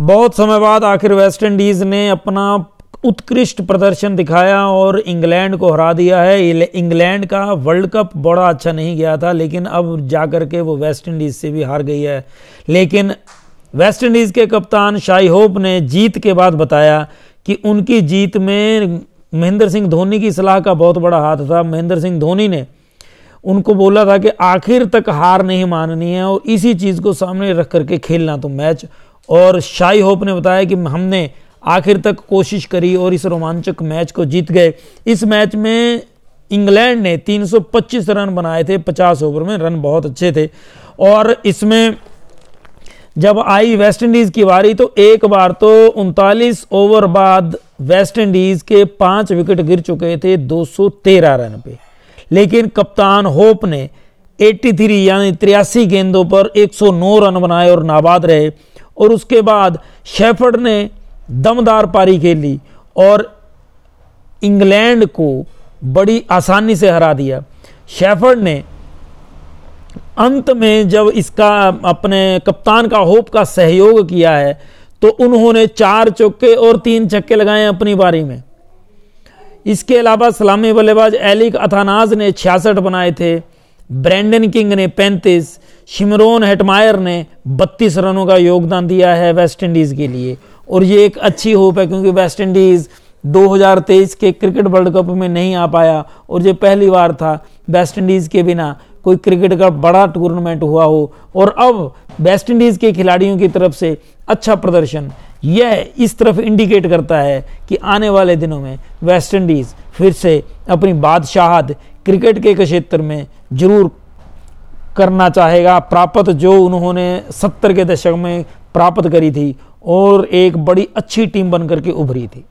बहुत समय बाद आखिर वेस्ट इंडीज ने अपना उत्कृष्ट प्रदर्शन दिखाया और इंग्लैंड को हरा दिया है। इंग्लैंड का वर्ल्ड कप बड़ा अच्छा नहीं गया था, लेकिन अब जाकर के वो वेस्ट इंडीज से भी हार गई है। लेकिन वेस्ट इंडीज के कप्तान शाही होप ने जीत के बाद बताया कि उनकी जीत में महेंद्र सिंह धोनी की सलाह का बहुत बड़ा हाथ था। महेंद्र सिंह धोनी ने उनको बोला था कि आखिर तक हार नहीं माननी है और इसी चीज़ को सामने रख करके खेलना तो मैच और शाही होप ने बताया कि हमने आखिर तक कोशिश करी और इस रोमांचक मैच को जीत गए। इस मैच में इंग्लैंड ने 325 रन बनाए थे 50 ओवर में रन बहुत अच्छे थे। और इसमें जब आई वेस्ट इंडीज की बारी तो एक बार तो उनतालीस ओवर बाद वेस्ट इंडीज के पाँच विकेट गिर चुके थे 213 रन पे। लेकिन कप्तान होप ने 83 यानी तिरासी गेंदों पर 109 रन बनाए और नाबाद रहे। और उसके बाद शेफर्ड ने दमदार पारी खेली और इंग्लैंड को बड़ी आसानी से हरा दिया। शेफर्ड ने अंत में जब इसका, अपने कप्तान का होप का सहयोग किया है तो उन्होंने चार चौके और तीन छक्के लगाए अपनी बारी में। इसके अलावा सलामी बल्लेबाज एलिक अथानाज ने छियासठ बनाए थे, ब्रैंडन किंग ने 35 शिमरोन हेटमायर ने 32 रनों का योगदान दिया है वेस्ट इंडीज़ के लिए। और ये एक अच्छी होप है क्योंकि वेस्ट इंडीज़ 2023 के क्रिकेट वर्ल्ड कप में नहीं आ पाया और ये पहली बार था वेस्ट इंडीज़ के बिना कोई क्रिकेट का बड़ा टूर्नामेंट हुआ हो। और अब वेस्ट इंडीज़ के खिलाड़ियों की तरफ़ से अच्छा प्रदर्शन, यह इस तरफ़ इंडिकेट करता है कि आने वाले दिनों में वेस्ट इंडीज़ फिर से अपनी बादशाहत क्रिकेट के क्षेत्र में ज़रूर करना चाहेगा। प्राप्त जो उन्होंने सत्तर के दशक में प्राप्त करी थी और एक बड़ी अच्छी टीम बनकर के उभरी थी।